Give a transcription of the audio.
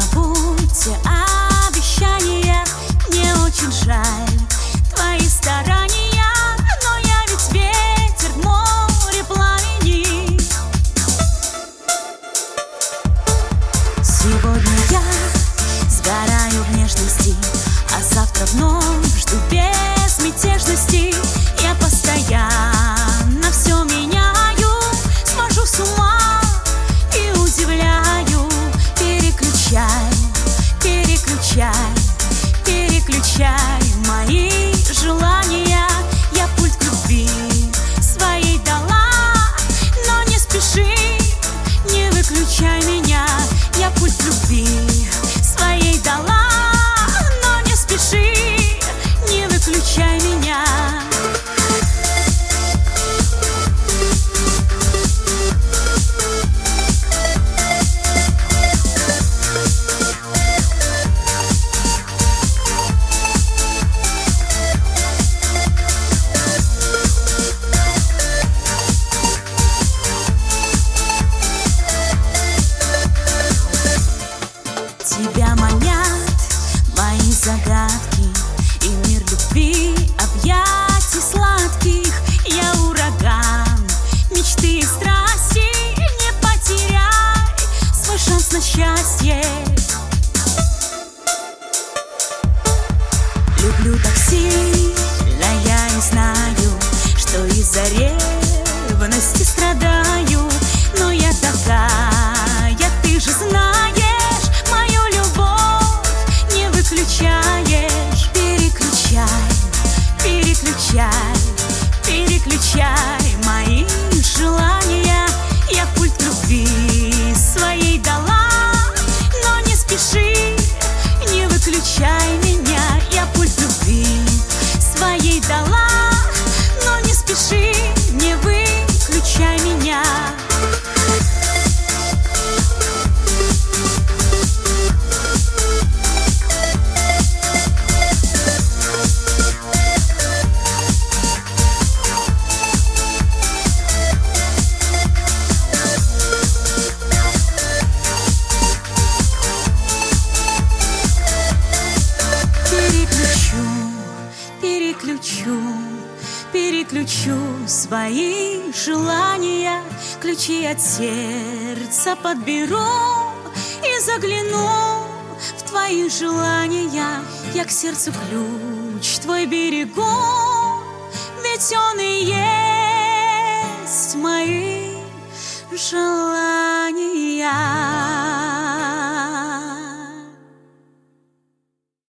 забудьте обещания. Мне очень жаль твои старания Но я ведь ветер море пламени. Сегодня я сгораю в нежности А завтра вновь переключай счастье. Люблю так сильно, я и знаю Что из-за ревности страдаю. Но я такая, ты же знаешь Мою любовь не выключаешь. Переключай, переключай, переключай Мои желания не выключай меня. Переключу, переключу, Переключу свои желания, ключи от сердца подберу и загляну в твои желания. Я к сердцу ключ твой берегу, ведь он и есть мои желания.